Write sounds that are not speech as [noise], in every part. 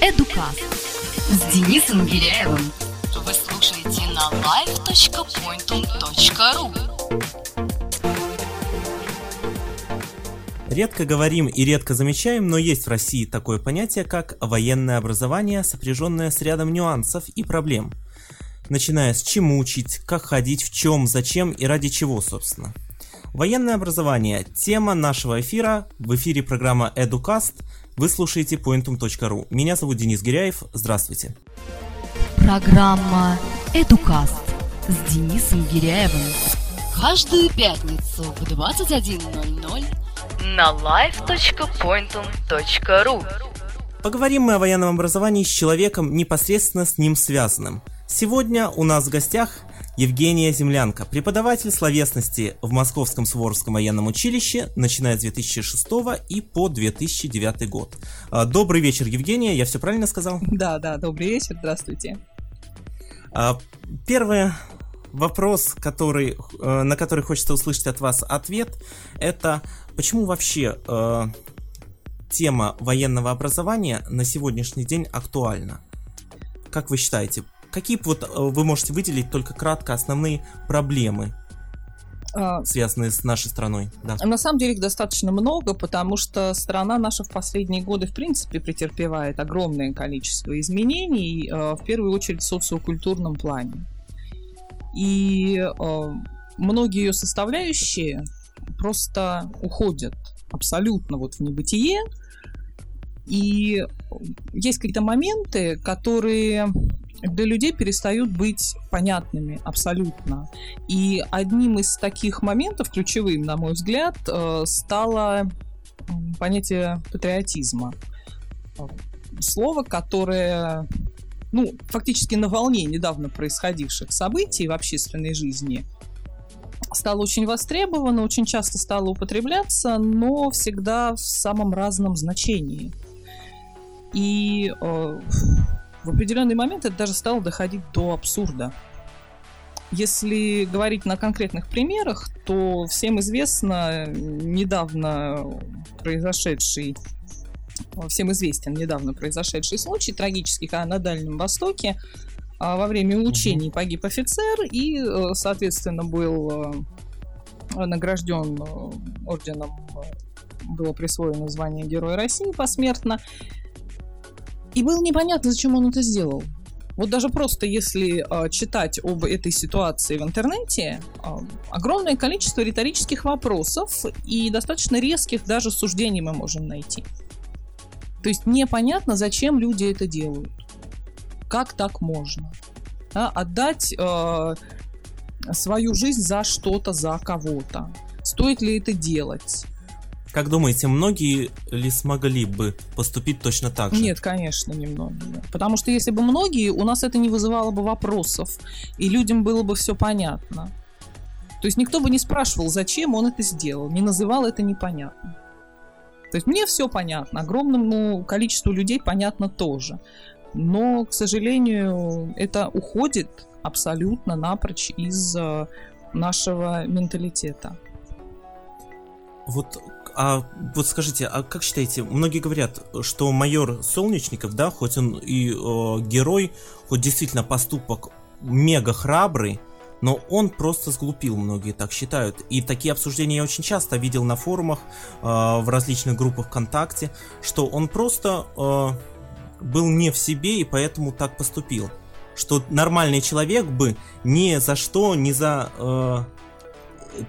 Эдукаст с Денисом Гиряевым. Вы слушаете на live.pointum.ru Редко говорим и редко замечаем, но есть в России такое понятие, как военное образование, сопряженное с рядом нюансов и проблем. Начиная с чему учить, как ходить, в чем, зачем и ради чего, собственно. Военное образование – тема нашего эфира. В эфире программа EduCast. Вы слушаете pointum.ru. Меня зовут Денис Гиряев. Здравствуйте. Программа «Эдукаст» с Денисом Гиряевым. Каждую пятницу в 21.00 на live.pointum.ru Поговорим мы о военном образовании с человеком, непосредственно с ним связанным. Сегодня у нас в гостях Евгения Землянка, преподаватель словесности в Московском Суворовском военном училище, начиная с 2006 и по 2009 год. А, добрый вечер, Евгения, я все правильно сказал? Да, да, добрый вечер, здравствуйте. А, первый вопрос, который, э, на который хочется услышать от вас ответ, это почему вообще э, тема военного образования на сегодняшний день актуальна? Как вы считаете, Какие вот э, вы можете выделить только кратко основные проблемы, а, связанные с нашей страной? Да. На самом деле их достаточно много, потому что страна наша в последние годы, в принципе, претерпевает огромное количество изменений, э, в первую очередь в социокультурном плане. И э, многие ее составляющие просто уходят абсолютно вот в небытие, и есть какие-то моменты, которые для людей перестают быть понятными абсолютно. И одним из таких моментов, ключевым, на мой взгляд, э, стало понятие патриотизма. Слово, которое ну, фактически на волне недавно происходивших событий в общественной жизни стало очень востребовано, очень часто стало употребляться, но всегда в самом разном значении. И э, в определенный момент это даже стало доходить до абсурда. Если говорить на конкретных примерах, то всем известно недавно произошедший всем известен недавно произошедший случай трагический, когда на Дальнем Востоке а, во время учений погиб офицер и, э, соответственно, был э, награжден э, орденом, было присвоено звание Героя России посмертно. И было непонятно, зачем он это сделал. Вот даже просто если э, читать об этой ситуации в интернете, э, огромное количество риторических вопросов и достаточно резких даже суждений мы можем найти. То есть непонятно, зачем люди это делают. Как так можно? Да, отдать э, свою жизнь за что-то, за кого-то. Стоит ли это делать? Как думаете, многие ли смогли бы поступить точно так же? Нет, конечно, не многие. Потому что если бы многие, у нас это не вызывало бы вопросов, и людям было бы все понятно. То есть никто бы не спрашивал, зачем он это сделал, не называл это непонятно. То есть мне все понятно, огромному количеству людей понятно тоже. Но, к сожалению, это уходит абсолютно напрочь из э, нашего менталитета. Вот а вот скажите, а как считаете, многие говорят, что майор Солнечников, да, хоть он и э, герой, хоть действительно поступок мега храбрый, но он просто сглупил, многие так считают. И такие обсуждения я очень часто видел на форумах, э, в различных группах ВКонтакте, что он просто э, был не в себе и поэтому так поступил. Что нормальный человек бы ни за что, ни за э,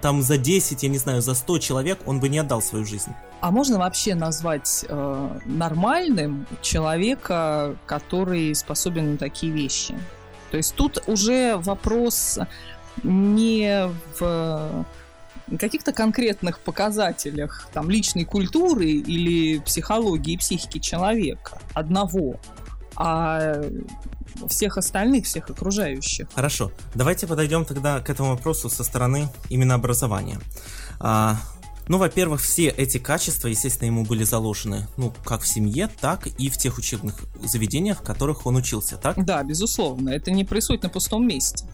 там за 10, я не знаю, за 100 человек он бы не отдал свою жизнь. А можно вообще назвать э, нормальным человека, который способен на такие вещи? То есть тут уже вопрос не в каких-то конкретных показателях там, личной культуры или психологии психики человека одного, а всех остальных, всех окружающих. Хорошо, давайте подойдем тогда к этому вопросу со стороны именно образования. А, ну, во-первых, все эти качества, естественно, ему были заложены, ну, как в семье, так и в тех учебных заведениях, в которых он учился, так? Да, безусловно, это не происходит на пустом месте.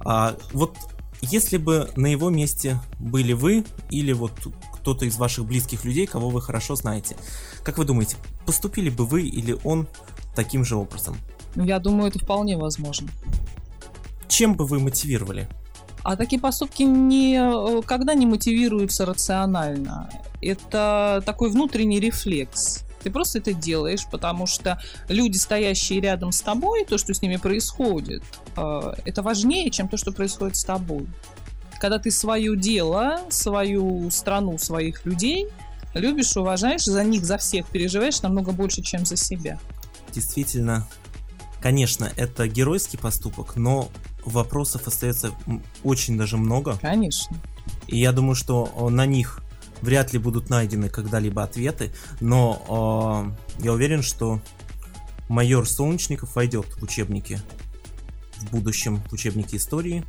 А, вот если бы на его месте были вы или вот кто-то из ваших близких людей, кого вы хорошо знаете, как вы думаете, поступили бы вы или он таким же образом? Я думаю, это вполне возможно. Чем бы вы мотивировали? А такие поступки никогда не мотивируются рационально. Это такой внутренний рефлекс. Ты просто это делаешь, потому что люди, стоящие рядом с тобой, то, что с ними происходит, э, это важнее, чем то, что происходит с тобой. Когда ты свое дело, свою страну, своих людей любишь, уважаешь, за них, за всех переживаешь намного больше, чем за себя. Действительно, конечно, это геройский поступок, но вопросов остается очень даже много. Конечно. И я думаю, что на них вряд ли будут найдены когда-либо ответы, но э, я уверен, что майор Солнечников войдет в учебники в будущем, в учебники истории,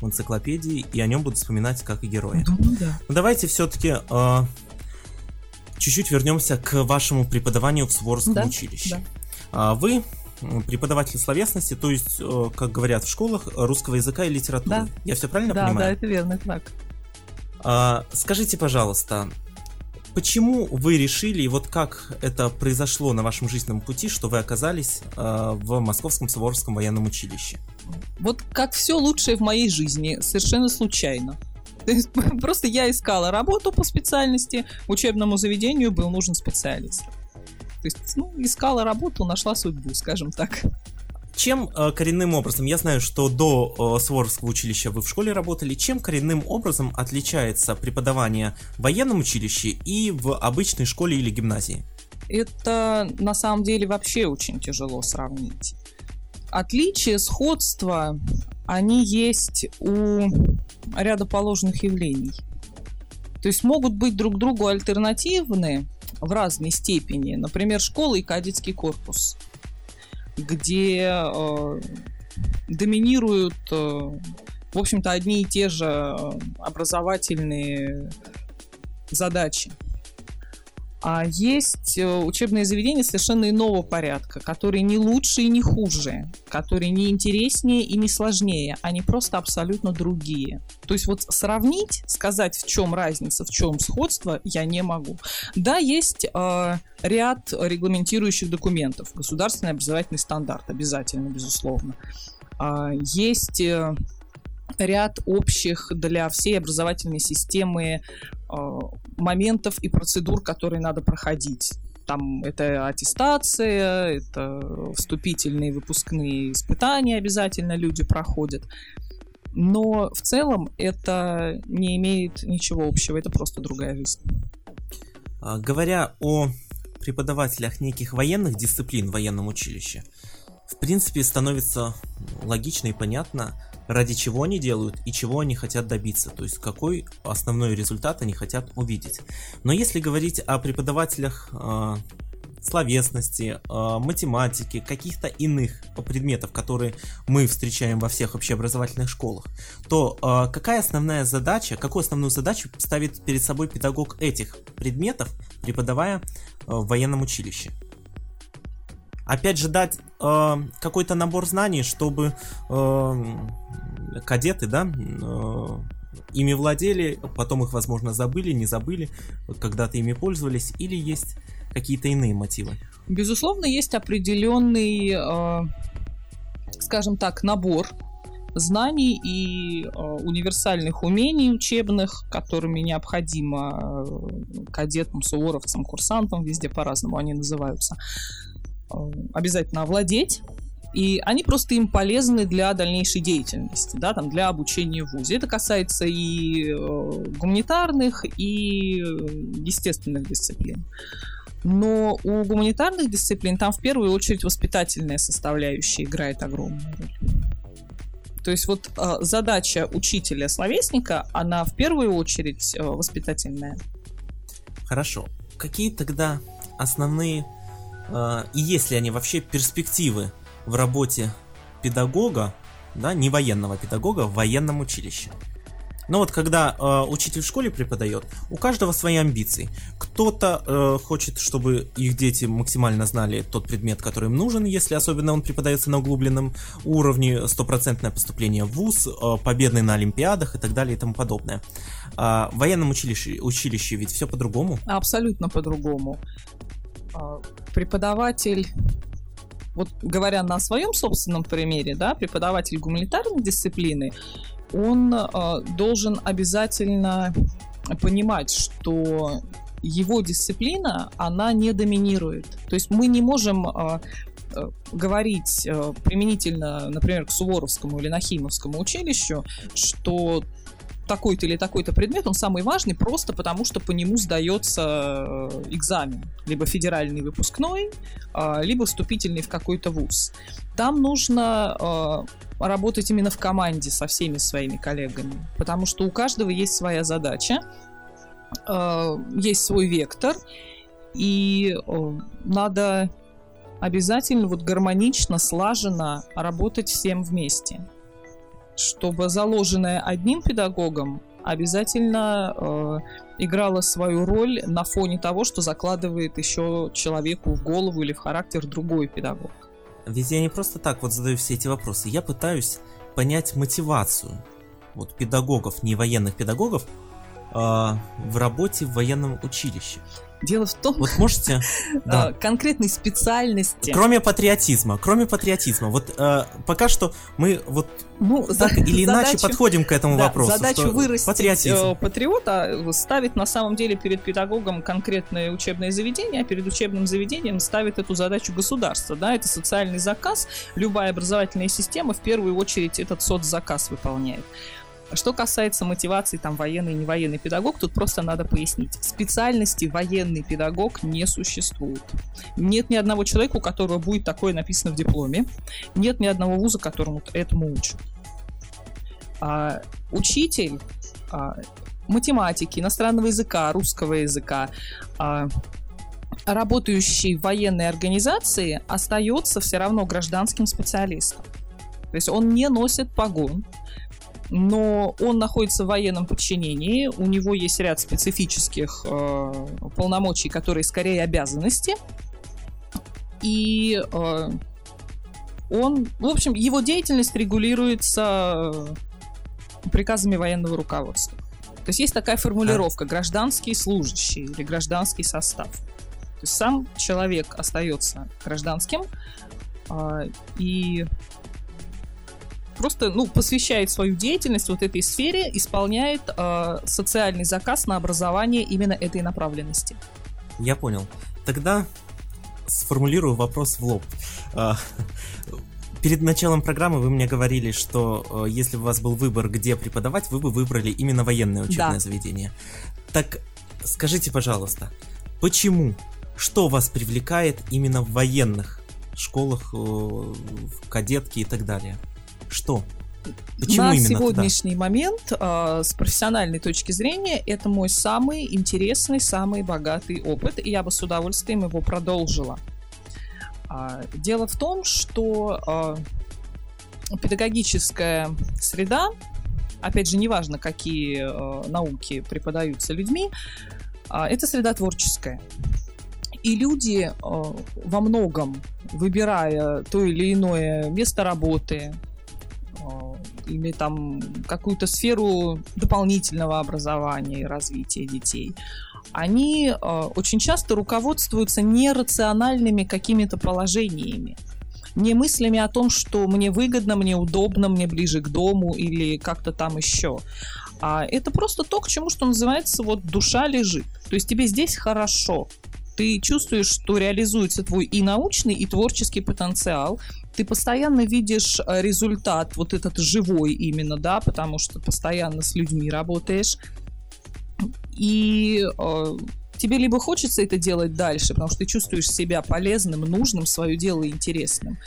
в энциклопедии, и о нем будут вспоминать как и героя. Думаю, да. Но давайте все-таки э, чуть-чуть вернемся к вашему преподаванию в Суворовском Да, училище. А вы м, преподаватель словесности, то есть, э, как говорят в школах, русского языка и литературы. Да. Я все правильно Да, да, понимаю? это верно, это так. А, скажите, пожалуйста, почему вы решили, и вот как это произошло на вашем жизненном пути, что вы оказались а, в Московском Суворовском военном училище? Вот как все лучшее в моей жизни, совершенно случайно. То есть [laughs] просто я искала работу по специальности, учебному заведению был нужен специалист. То есть, ну, искала работу, нашла судьбу, скажем так. Чем э, коренным образом, я знаю, что до э, Суворовского училища вы в школе работали, чем коренным образом отличается преподавание в военном училище и в обычной школе или гимназии? Это на самом деле вообще очень тяжело сравнить. Отличия, сходства, они есть у ряда положенных явлений. То есть могут быть друг другу альтернативны в разной степени. Например, школа и кадетский корпус, где э, доминируют, э, в общем-то, одни и те же э, образовательные задачи. А есть э, учебные заведения совершенно иного порядка, которые не лучше и не хуже, которые не интереснее и не сложнее, они просто абсолютно другие. То есть вот сравнить, сказать, в чем разница, в чем сходство, я не могу. Да, есть э, ряд регламентирующих документов, государственный образовательный стандарт обязательно, безусловно. А, есть э, ряд общих для всей образовательной системы моментов и процедур, которые надо проходить. Там это аттестация, это вступительные выпускные испытания обязательно люди проходят. Но в целом это не имеет ничего общего, это просто другая жизнь. А, Говоря о преподавателях неких военных дисциплин в военном училище, в принципе становится логично и понятно, ради чего они делают и чего они хотят добиться, то есть какой основной результат они хотят увидеть. Но если говорить о преподавателях э, словесности, э, математики, каких-то иных предметов, которые мы встречаем во всех общеобразовательных школах, то э, какая основная задача, какую основную задачу ставит перед собой педагог этих предметов, преподавая э, в военном училище? Опять же дать э, какой-то набор знаний, чтобы э, кадеты, да, э, ими владели, потом их, возможно, забыли, не забыли, когда-то ими пользовались, или есть какие-то иные мотивы? Безусловно, есть определенный, э, скажем так, набор знаний и э, универсальных умений учебных, которыми необходимо э, кадетам, суворовцам, курсантам, везде по-разному они называются, обязательно овладеть. И они просто им полезны для дальнейшей деятельности, да, там, для обучения в ВУЗе. Это касается и э, гуманитарных, и э, естественных дисциплин. Но у гуманитарных дисциплин там в первую очередь воспитательная составляющая играет огромную роль. То есть вот э, задача учителя-словесника, она в первую очередь э, воспитательная. Хорошо. Какие тогда основные, э, и есть ли они вообще перспективы в работе педагога, да, не военного педагога, в военном училище? Но вот когда э, учитель в школе преподает, у каждого свои амбиции. Кто-то э, хочет, чтобы их дети максимально знали тот предмет, который им нужен, если особенно он преподается на углубленном уровне, стопроцентное поступление в ВУЗ, э, победный на Олимпиадах и так далее и тому подобное. А в военном училище, училище ведь все по-другому? Абсолютно по-другому. А, преподаватель вот говоря на своем собственном примере, да, преподаватель гуманитарной дисциплины, он э, должен обязательно понимать, что его дисциплина, она не доминирует. То есть мы не можем э, говорить применительно, например, к Суворовскому или Нахимовскому училищу, что такой-то или такой-то предмет, он самый важный просто потому, что по нему сдается э, экзамен. Либо федеральный выпускной, а, либо вступительный в какой-то вуз. Там нужно э, работать именно в команде со всеми своими коллегами, потому что у каждого есть своя задача, э, есть свой вектор, и надо обязательно вот гармонично, слаженно работать всем вместе чтобы заложенное одним педагогом обязательно э, играла свою роль на фоне того, что закладывает еще человеку в голову или в характер другой педагог. Ведь я не просто так вот задаю все эти вопросы, я пытаюсь понять мотивацию вот педагогов, не военных педагогов, э, в работе в военном училище. Дело в том, вот можете да. конкретной специальности. Кроме патриотизма, кроме патриотизма, вот э, пока что мы вот ну, так за, или задачу, иначе подходим к этому да, вопросу. Задачу вырастить патриотизм. Э, патриота ставит на самом деле перед педагогом конкретное учебное заведение, а перед учебным заведением ставит эту задачу государство. Да, это социальный заказ. Любая образовательная система в первую очередь этот соцзаказ выполняет. Что касается мотивации, там, военный и невоенный педагог, тут просто надо пояснить. Специальности военный педагог не существует. Нет ни одного человека, у которого будет такое написано в дипломе. Нет ни одного вуза, которому этому учат. А, учитель а, математики, иностранного языка, русского языка, а, работающий в военной организации, остается все равно гражданским специалистом. То есть он не носит погон, но он находится в военном подчинении, у него есть ряд специфических э, полномочий, которые скорее обязанности, и э, он, в общем, его деятельность регулируется приказами военного руководства. То есть есть такая формулировка гражданский служащий или гражданский состав. То есть сам человек остается гражданским, э, и просто ну, посвящает свою деятельность вот этой сфере, исполняет э, социальный заказ на образование именно этой направленности. Я понял. Тогда сформулирую вопрос в лоб. А, перед началом программы вы мне говорили, что э, если бы у вас был выбор, где преподавать, вы бы выбрали именно военное учебное да. заведение. Так скажите, пожалуйста, почему? Что вас привлекает именно в военных школах, э, в кадетке и так далее? Что? Почему На сегодняшний туда? момент, э, с профессиональной точки зрения, это мой самый интересный, самый богатый опыт, и я бы с удовольствием его продолжила. Э, дело в том, что э, педагогическая среда, опять же, неважно, какие э, науки преподаются людьми, э, это среда творческая. И люди э, во многом, выбирая то или иное место работы, или там какую-то сферу дополнительного образования и развития детей, они э, очень часто руководствуются нерациональными какими-то положениями не мыслями о том, что мне выгодно, мне удобно, мне ближе к дому или как-то там еще. А это просто то, к чему, что называется, вот душа лежит. То есть тебе здесь хорошо. Ты чувствуешь, что реализуется твой и научный, и творческий потенциал ты постоянно видишь э, результат, вот этот живой именно, да, потому что постоянно с людьми работаешь. И э, тебе либо хочется это делать дальше, потому что ты чувствуешь себя полезным, нужным, свое дело интересным,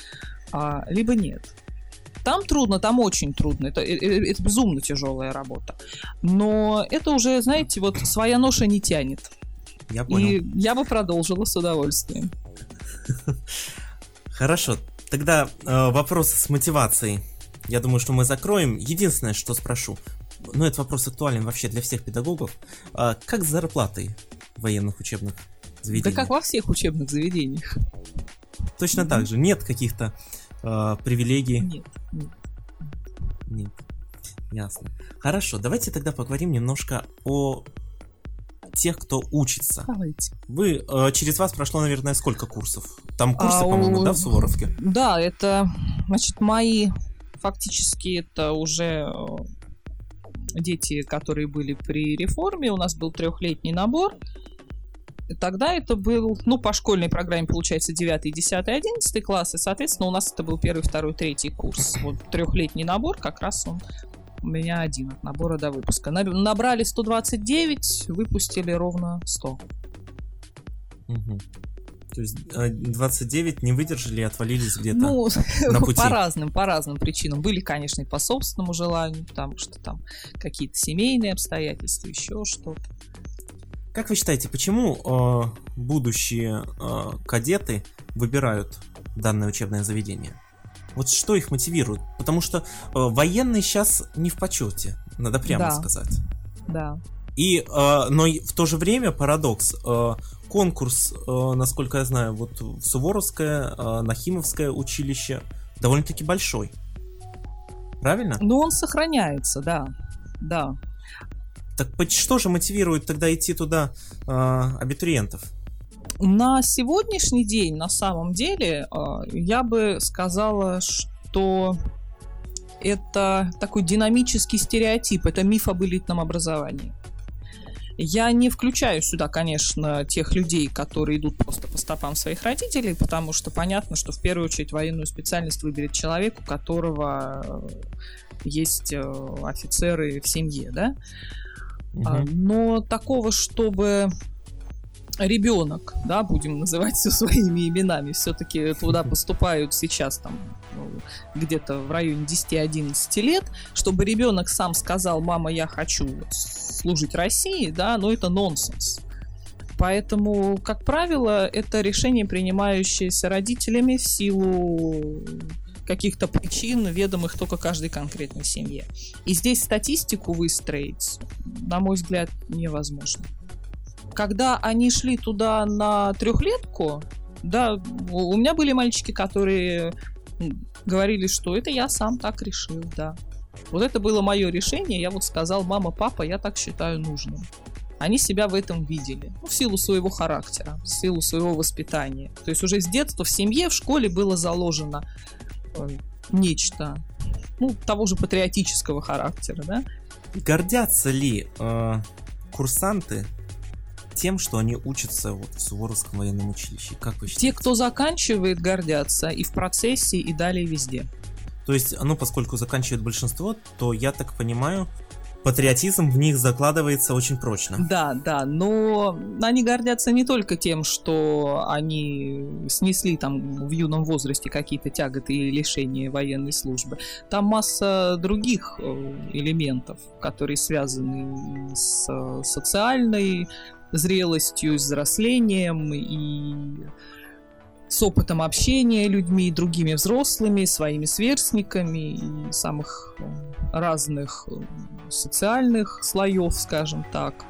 а, либо нет. Там трудно, там очень трудно. Это, это, э, это безумно тяжелая работа. Но это уже, знаете, вот своя ноша не тянет. Я понял. И я бы продолжила с удовольствием. [laughs] Хорошо. Тогда э, вопрос с мотивацией. Я думаю, что мы закроем. Единственное, что спрошу. ну этот вопрос актуален вообще для всех педагогов, а, как с зарплатой военных учебных заведений? Да как во всех учебных заведениях. Точно mm-hmm. так же. Нет каких-то э, привилегий? Нет, нет. Нет. Ясно. Хорошо, давайте тогда поговорим немножко о тех, кто учится. Давайте. Вы, э, через вас прошло, наверное, сколько курсов? Там курсы, а, по-моему, да, в Суворовке? Да, это, значит, мои фактически это уже э, дети, которые были при реформе. У нас был трехлетний набор. И тогда это был, ну, по школьной программе, получается, 9, 10, 11 классы. Соответственно, у нас это был первый, второй, третий курс. Вот трехлетний набор, как раз он у меня один от набора до выпуска. Набрали 129, выпустили ровно 100. Угу. То есть 29 а, не выдержали и отвалились где-то ну, на [laughs] пути? по разным, по разным причинам. Были, конечно, и по собственному желанию, потому что там какие-то семейные обстоятельства, еще что-то. Как вы считаете, почему э, будущие э, кадеты выбирают данное учебное заведение? Вот что их мотивирует? Потому что э, военные сейчас не в почете, надо прямо да. сказать. Да. И, э, но в то же время парадокс. Э, конкурс, э, насколько я знаю, вот в Суворовское, э, Нахимовское училище довольно-таки большой. Правильно? Ну, он сохраняется, да. Да. Так что же мотивирует тогда идти туда э, абитуриентов? На сегодняшний день, на самом деле, а, я бы сказала, что это такой динамический стереотип, это миф об элитном образовании. Я не включаю сюда, конечно, тех людей, которые идут просто по стопам своих родителей, потому что понятно, что в первую очередь военную специальность выберет человек, у которого э, есть э, офицеры в семье, да. Угу. Но такого, чтобы ребенок, да, будем называть все своими именами, все-таки туда поступают сейчас там ну, где-то в районе 10-11 лет, чтобы ребенок сам сказал, мама, я хочу служить России, да, но это нонсенс. Поэтому, как правило, это решение, принимающееся родителями в силу каких-то причин, ведомых только каждой конкретной семье. И здесь статистику выстроить, на мой взгляд, невозможно когда они шли туда на трехлетку, да, у меня были мальчики, которые говорили, что это я сам так решил, да. Вот это было мое решение, я вот сказал, мама, папа, я так считаю нужным. Они себя в этом видели, ну, в силу своего характера, в силу своего воспитания. То есть уже с детства в семье, в школе было заложено нечто, ну, того же патриотического характера, да. Гордятся ли э, курсанты тем, что они учатся вот в Суворовском военном училище? Как вы считаете? Те, кто заканчивает, гордятся и в процессе, и далее везде. То есть, ну, поскольку заканчивает большинство, то я так понимаю, патриотизм в них закладывается очень прочно. Да, да, но они гордятся не только тем, что они снесли там в юном возрасте какие-то тяготы и лишения военной службы. Там масса других э, элементов, которые связаны с э, социальной зрелостью, взрослением и с опытом общения людьми, другими взрослыми, своими сверстниками и самых э, разных э, социальных слоев, скажем так,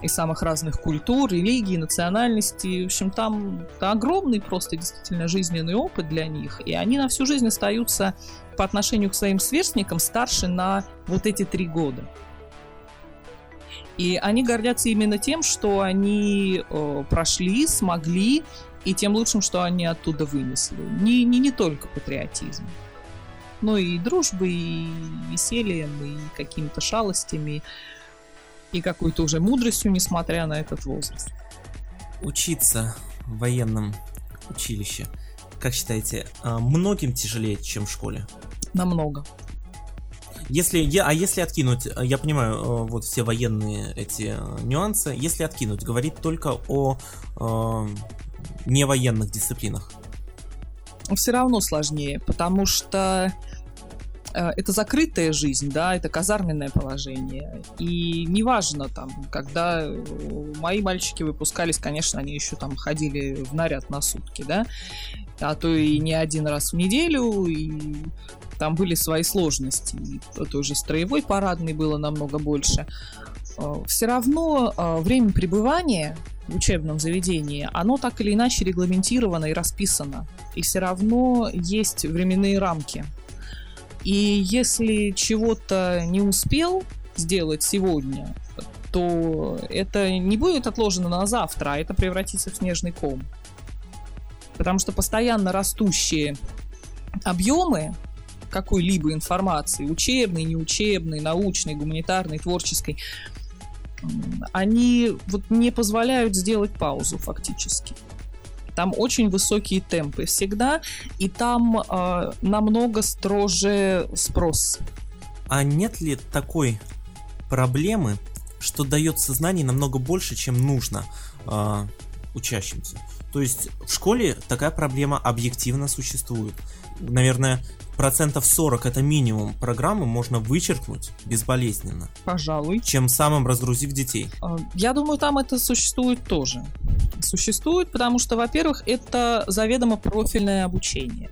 и самых разных культур, религий, национальностей. В общем, там огромный просто действительно жизненный опыт для них, и они на всю жизнь остаются по отношению к своим сверстникам старше на вот эти три года. И они гордятся именно тем, что они э, прошли, смогли, и тем лучшим, что они оттуда вынесли. Не, не, не только патриотизм, но и дружбой, и весельем, и какими-то шалостями, и какой-то уже мудростью, несмотря на этот возраст. Учиться в военном училище, как считаете, а, многим тяжелее, чем в школе? Намного. Если я, а если откинуть, э, я понимаю, э, вот все военные эти э, нюансы, если откинуть, говорить только о э, невоенных дисциплинах. Все равно сложнее, потому что это закрытая жизнь, да, это казарменное положение. И неважно, там, когда мои мальчики выпускались, конечно, они еще там ходили в наряд на сутки, да, а то и не один раз в неделю, и там были свои сложности. И той же строевой парадный было намного больше. Э, Все равно э, время пребывания в учебном заведении, оно так или иначе регламентировано и расписано. И все равно есть временные рамки. И если чего-то не успел сделать сегодня, то это не будет отложено на завтра, а это превратится в снежный ком. Потому что постоянно растущие объемы какой-либо информации, учебной, неучебной, научной, гуманитарной, творческой, они вот не позволяют сделать паузу фактически. Там очень высокие темпы всегда, и там э, намного строже спрос. А нет ли такой проблемы, что дается знаний намного больше, чем нужно э, учащимся? То есть в школе такая проблема объективно существует. Наверное, процентов 40 это минимум программы можно вычеркнуть безболезненно. Пожалуй. Чем самым разгрузив детей. Я думаю, там это существует тоже. Существует, потому что, во-первых, это заведомо профильное обучение.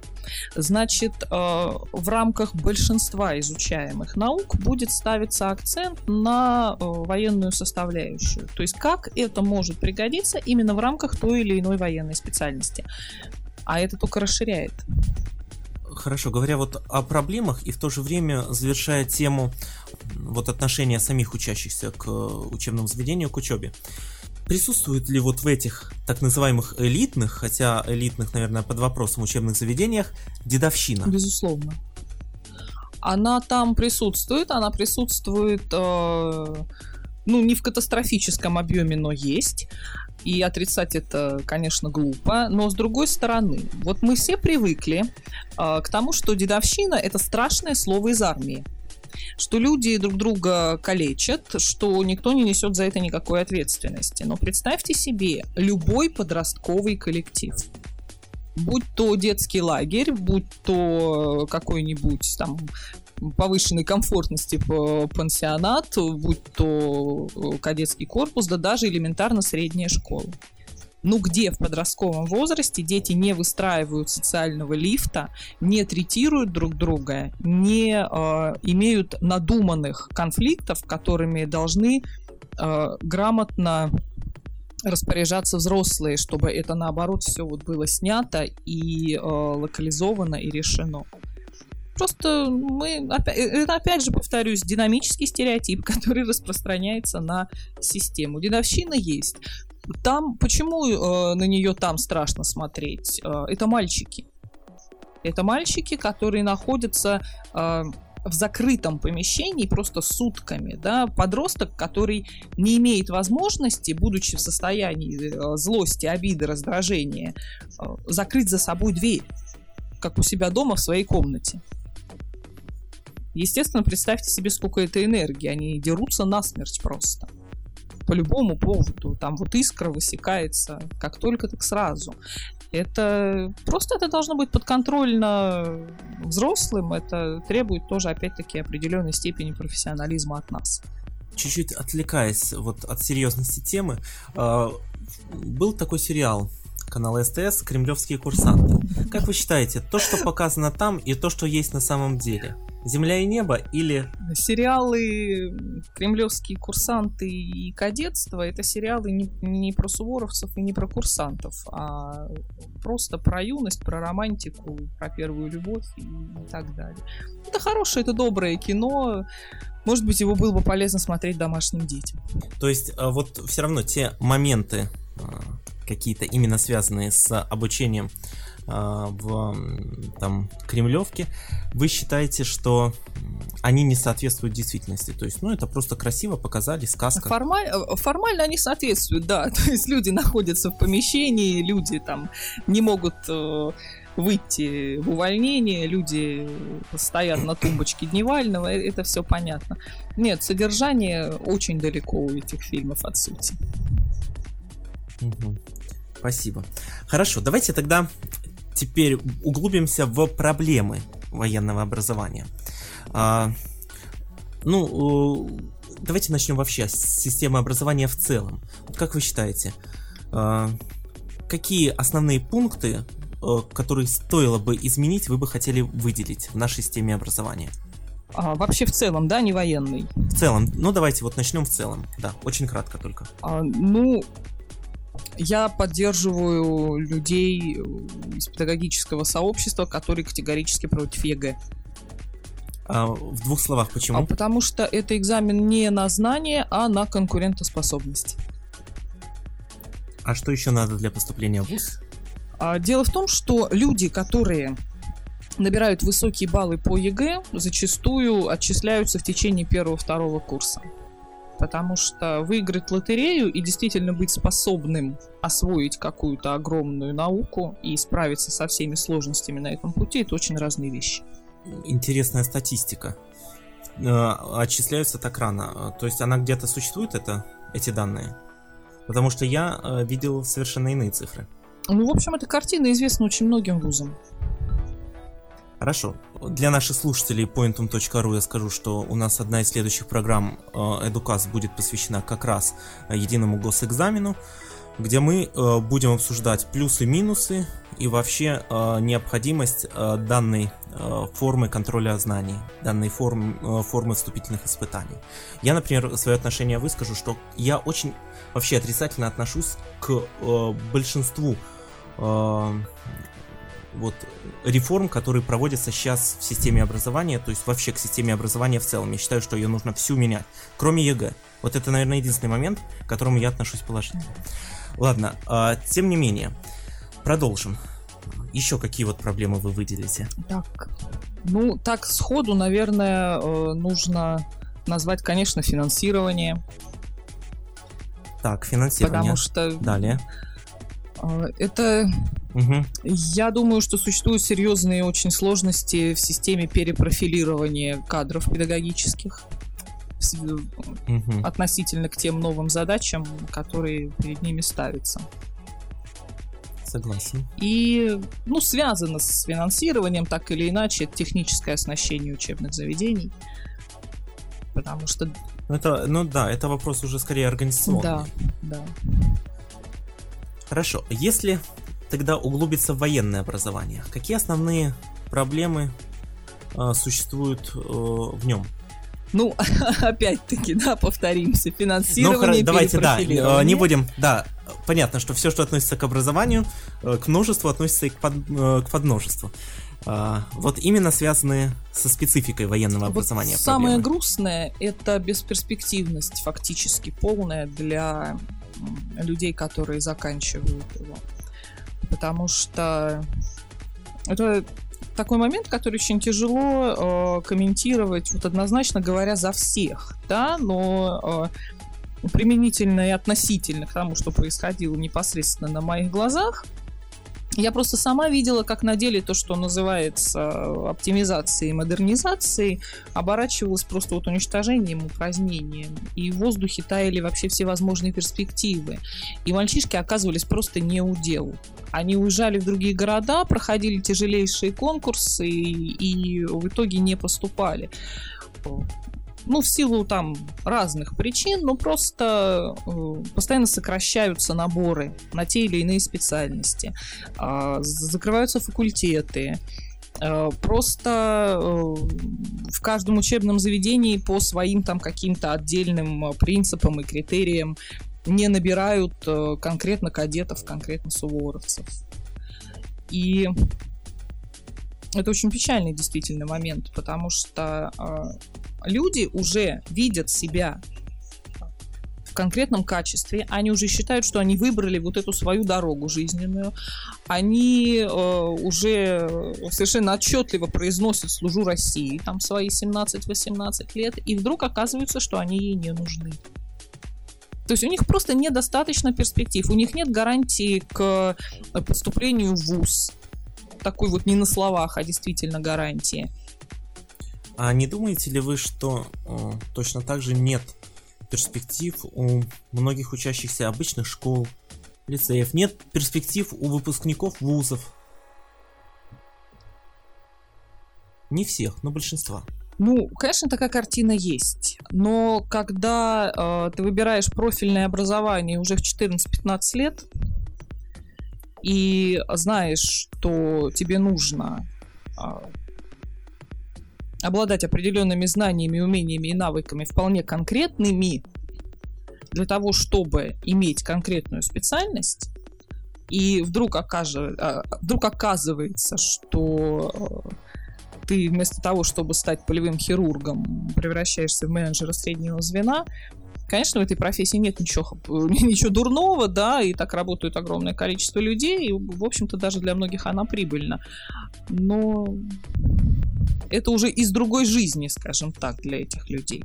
Значит, в рамках большинства изучаемых наук будет ставиться акцент на военную составляющую. То есть как это может пригодиться именно в рамках той или иной военной специальности. А это только расширяет Хорошо, говоря вот о проблемах и в то же время завершая тему вот отношения самих учащихся к учебному заведению, к учебе. Присутствует ли вот в этих так называемых элитных, хотя элитных, наверное, под вопросом учебных заведениях, дедовщина? Безусловно. Она там присутствует, она присутствует, э, ну, не в катастрофическом объеме, но есть. И отрицать это, конечно, глупо. Но с другой стороны, вот мы все привыкли э, к тому, что дедовщина это страшное слово из армии что люди друг друга калечат, что никто не несет за это никакой ответственности. Но представьте себе любой подростковый коллектив. Будь то детский лагерь, будь то какой-нибудь там повышенной комфортности пансионат, будь то кадетский корпус, да даже элементарно средняя школа. Ну где в подростковом возрасте дети не выстраивают социального лифта, не третируют друг друга, не э, имеют надуманных конфликтов, которыми должны э, грамотно распоряжаться взрослые, чтобы это наоборот все вот было снято и э, локализовано и решено. Просто мы, опять, это опять же, повторюсь, динамический стереотип, [laughs] который распространяется на систему. Дедовщина есть. Там, почему э, на нее там страшно смотреть? Э, это мальчики. Это мальчики, которые находятся э, в закрытом помещении просто сутками, да, подросток, который не имеет возможности, будучи в состоянии э, злости, обиды, раздражения, э, закрыть за собой дверь, как у себя дома в своей комнате. Естественно, представьте себе, сколько это энергии, они дерутся насмерть просто по любому поводу. Там вот искра высекается как только, так сразу. Это просто это должно быть подконтрольно взрослым. Это требует тоже, опять-таки, определенной степени профессионализма от нас. Чуть-чуть отвлекаясь вот от серьезности темы, а, был такой сериал канала СТС «Кремлевские курсанты». Как вы считаете, то, что показано там и то, что есть на самом деле – Земля и небо или... Сериалы «Кремлевские курсанты» и «Кадетство» — это сериалы не, не про суворовцев и не про курсантов, а просто про юность, про романтику, про первую любовь и, так далее. Это хорошее, это доброе кино. Может быть, его было бы полезно смотреть домашним детям. То есть а, вот все равно те моменты а, какие-то именно связанные с обучением в там Кремлевке, вы считаете, что они не соответствуют действительности. То есть, ну, это просто красиво показали, сказка. Формаль... Э, формально они соответствуют, да. [laughs] То есть люди находятся в помещении, люди там не могут э, выйти в увольнение, люди стоят на тумбочке Дневального, э, это все понятно. Нет, содержание очень далеко у этих фильмов от сути. Угу. Спасибо. Хорошо, давайте тогда теперь углубимся в проблемы военного образования. А, ну, давайте начнем вообще с системы образования в целом. Вот как вы считаете, а, какие основные пункты который стоило бы изменить, вы бы хотели выделить в нашей системе образования? А, вообще в целом, да, не военный. В целом, ну давайте вот начнем в целом, да, очень кратко только. А, ну, я поддерживаю людей из педагогического сообщества, которые категорически против ЕГЭ. А, в двух словах, почему? А потому что это экзамен не на знание, а на конкурентоспособность. А что еще надо для поступления в ВУЗ? А, дело в том, что люди, которые набирают высокие баллы по ЕГЭ, зачастую отчисляются в течение первого-второго курса. Потому что выиграть лотерею и действительно быть способным освоить какую-то огромную науку и справиться со всеми сложностями на этом пути, это очень разные вещи. Интересная статистика. Э, отчисляются так рано. То есть она где-то существует, это, эти данные? Потому что я э, видел совершенно иные цифры. Ну, в общем, эта картина известна очень многим вузам. Хорошо. Для наших слушателей pointum.ru я скажу, что у нас одна из следующих программ Educast э, будет посвящена как раз э, единому госэкзамену, где мы э, будем обсуждать плюсы-минусы и вообще необходимость данной формы контроля знаний, данной формы, формы вступительных испытаний. Я, например, свое отношение выскажу, что я очень вообще отрицательно отношусь к большинству вот реформ, которые проводятся сейчас в системе образования, то есть вообще к системе образования в целом. Я считаю, что ее нужно всю менять, кроме ЕГЭ. Вот это, наверное, единственный момент, к которому я отношусь положительно. Ладно, а, тем не менее, продолжим. Еще какие вот проблемы вы выделите? Так, ну так сходу, наверное, э, нужно назвать, конечно, финансирование. Так, финансирование. Потому что далее это, угу. я думаю, что существуют серьезные очень сложности в системе перепрофилирования кадров педагогических угу. относительно к тем новым задачам, которые перед ними ставятся. Согласен. И, ну, связано с финансированием, так или иначе, техническое оснащение учебных заведений. Потому что... Ну, это, ну да, это вопрос уже скорее организационный. Да, да. Хорошо, если тогда углубиться в военное образование, какие основные проблемы э, существуют э, в нем? Ну, [laughs] опять-таки, да, повторимся, финансирование, ну, давайте, да, э, не будем, да, понятно, что все, что относится к образованию, э, к множеству, относится и к, под, э, к подмножеству. А, вот именно связанные со спецификой военного вот образования. Самое проблемы. грустное это бесперспективность фактически полная для людей, которые заканчивают его. Потому что это такой момент, который очень тяжело э, комментировать, вот однозначно говоря, за всех, да, но э, применительно и относительно к тому, что происходило непосредственно на моих глазах, я просто сама видела, как на деле то, что называется оптимизацией и модернизацией, оборачивалось просто вот уничтожением, упразднением. И в воздухе таяли вообще все возможные перспективы. И мальчишки оказывались просто не у дел. Они уезжали в другие города, проходили тяжелейшие конкурсы и, и в итоге не поступали ну, в силу там разных причин, но просто э, постоянно сокращаются наборы на те или иные специальности, э, закрываются факультеты, э, просто э, в каждом учебном заведении по своим там каким-то отдельным принципам и критериям не набирают конкретно кадетов, конкретно суворовцев. И это очень печальный действительно момент, потому что люди уже видят себя в конкретном качестве, они уже считают, что они выбрали вот эту свою дорогу жизненную, они э, уже совершенно отчетливо произносят «служу России», там свои 17-18 лет, и вдруг оказывается, что они ей не нужны. То есть у них просто недостаточно перспектив, у них нет гарантии к поступлению в ВУЗ, такой вот не на словах, а действительно гарантии. А не думаете ли вы, что э, точно так же нет перспектив у многих учащихся обычных школ, лицеев, нет перспектив у выпускников вузов? Не всех, но большинства. Ну, конечно, такая картина есть. Но когда э, ты выбираешь профильное образование уже в 14-15 лет, и знаешь, что тебе нужно а, обладать определенными знаниями, умениями и навыками вполне конкретными для того, чтобы иметь конкретную специальность, и вдруг, окажет, а, вдруг оказывается, что э, ты вместо того, чтобы стать полевым хирургом, превращаешься в менеджера среднего звена, Конечно, в этой профессии нет ничего, [laughs] ничего дурного, да, и так работают огромное количество людей, и, в общем-то, даже для многих она прибыльна. Но это уже из другой жизни, скажем так, для этих людей.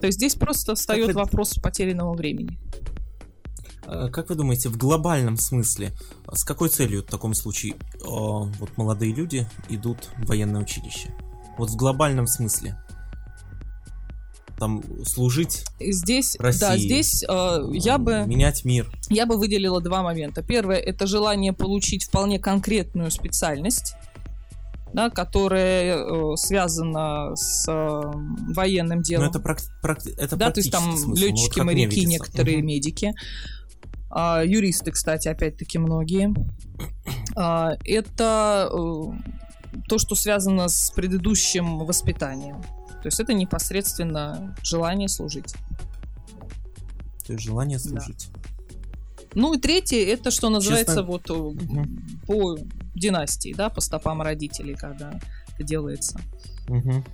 То есть здесь просто встает вы... вопрос потерянного времени. А, как вы думаете, в глобальном смысле, с какой целью в таком случае вот молодые люди идут в военное училище? Вот в глобальном смысле там служить здесь, России, да, здесь э, я бы менять мир. Я бы выделила два момента. Первое это желание получить вполне конкретную специальность, да, которая э, связана с э, военным делом. Но это, прак- прак- это да, то есть там смысл. летчики, вот моряки, некоторые угу. медики. А, юристы, кстати, опять-таки многие. А, это э, то, что связано с предыдущим воспитанием. То есть это непосредственно желание служить. То есть желание служить. Да. Ну и третье, это что называется Честно... вот угу. по династии, да, по стопам родителей, когда это делается. Угу.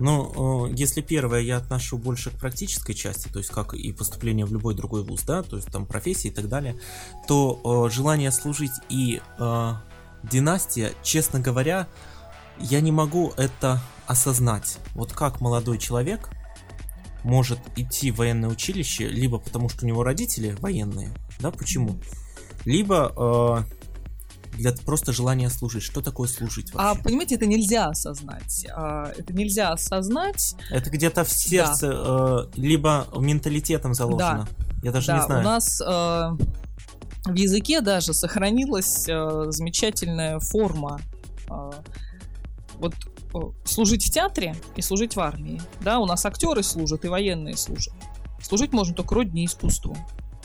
Ну, если первое я отношу больше к практической части, то есть как и поступление в любой другой вуз, да, то есть там профессии и так далее, то желание служить и э, династия, честно говоря, я не могу это осознать. Вот как молодой человек может идти в военное училище, либо потому что у него родители военные, да, почему? Либо э, для просто желания служить. Что такое служить а, вообще? А, понимаете, это нельзя осознать. А, это нельзя осознать. Это где-то в сердце, да. э, либо менталитетом заложено. Да. Я даже да, не знаю. У нас э, в языке даже сохранилась э, замечательная форма. Вот служить в театре и служить в армии. Да, у нас актеры служат и военные служат. Служить можно только родине искусству.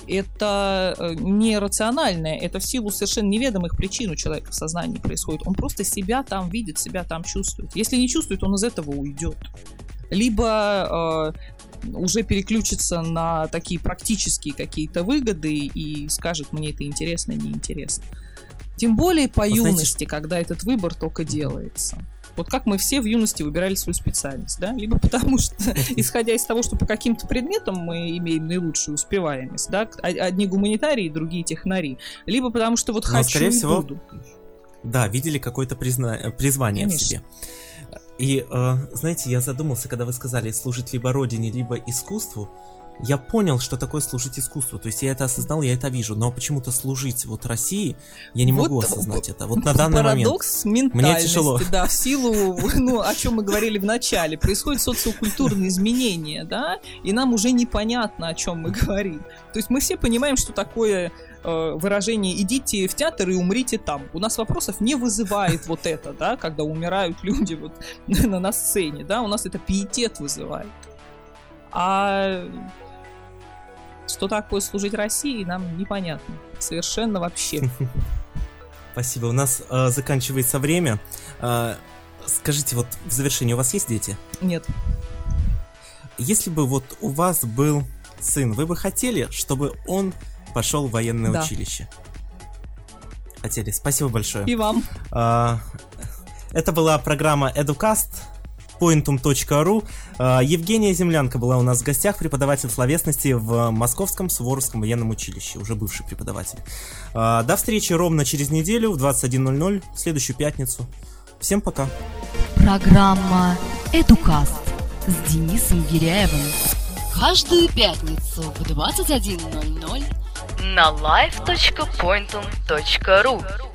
Это э, нерациональное, это в силу совершенно неведомых причин у человека в сознании происходит. Он просто себя там видит, себя там чувствует. Если не чувствует, он из этого уйдет. Либо э, уже переключится на такие практические какие-то выгоды и скажет, мне это интересно, неинтересно. Тем более по Вы юности, знаете, когда этот выбор только делается. Вот как мы все в юности выбирали свою специальность, да? Либо потому что, [laughs] исходя из того, что по каким-то предметам мы имеем наилучшую успеваемость, да? Одни гуманитарии, другие технари. Либо потому что вот Но, хочу скорее всего, буду. Да, видели какое-то призна... Э, призвание Конечно. в себе. И, э, знаете, я задумался, когда вы сказали служить либо родине, либо искусству я понял, что такое служить искусству. То есть я это осознал, я это вижу. Но почему-то служить вот России я не вот могу осознать это. Вот на данный парадокс момент. Мне тяжело. Да, в силу, ну, о чем мы говорили в начале, происходят социокультурные изменения, да, и нам уже непонятно, о чем мы говорим. То есть мы все понимаем, что такое э, выражение «идите в театр и умрите там». У нас вопросов не вызывает вот это, да, когда умирают люди вот [laughs] на, на сцене, да, у нас это пиетет вызывает. А что такое служить России, нам непонятно. Совершенно вообще. [laughs] Спасибо. У нас э, заканчивается время. Э, скажите, вот в завершении у вас есть дети? Нет. Если бы вот у вас был сын, вы бы хотели, чтобы он пошел в военное да. училище? Хотели. Спасибо большое. И вам. Э, это была программа Educast pointum.ru. А, Евгения Землянка была у нас в гостях, преподаватель словесности в Московском Суворовском военном училище, уже бывший преподаватель. А, до встречи ровно через неделю в 21.00, в следующую пятницу. Всем пока. Программа «Эдукаст» с Денисом Гиряевым. Каждую пятницу в 21.00 на live.pointum.ru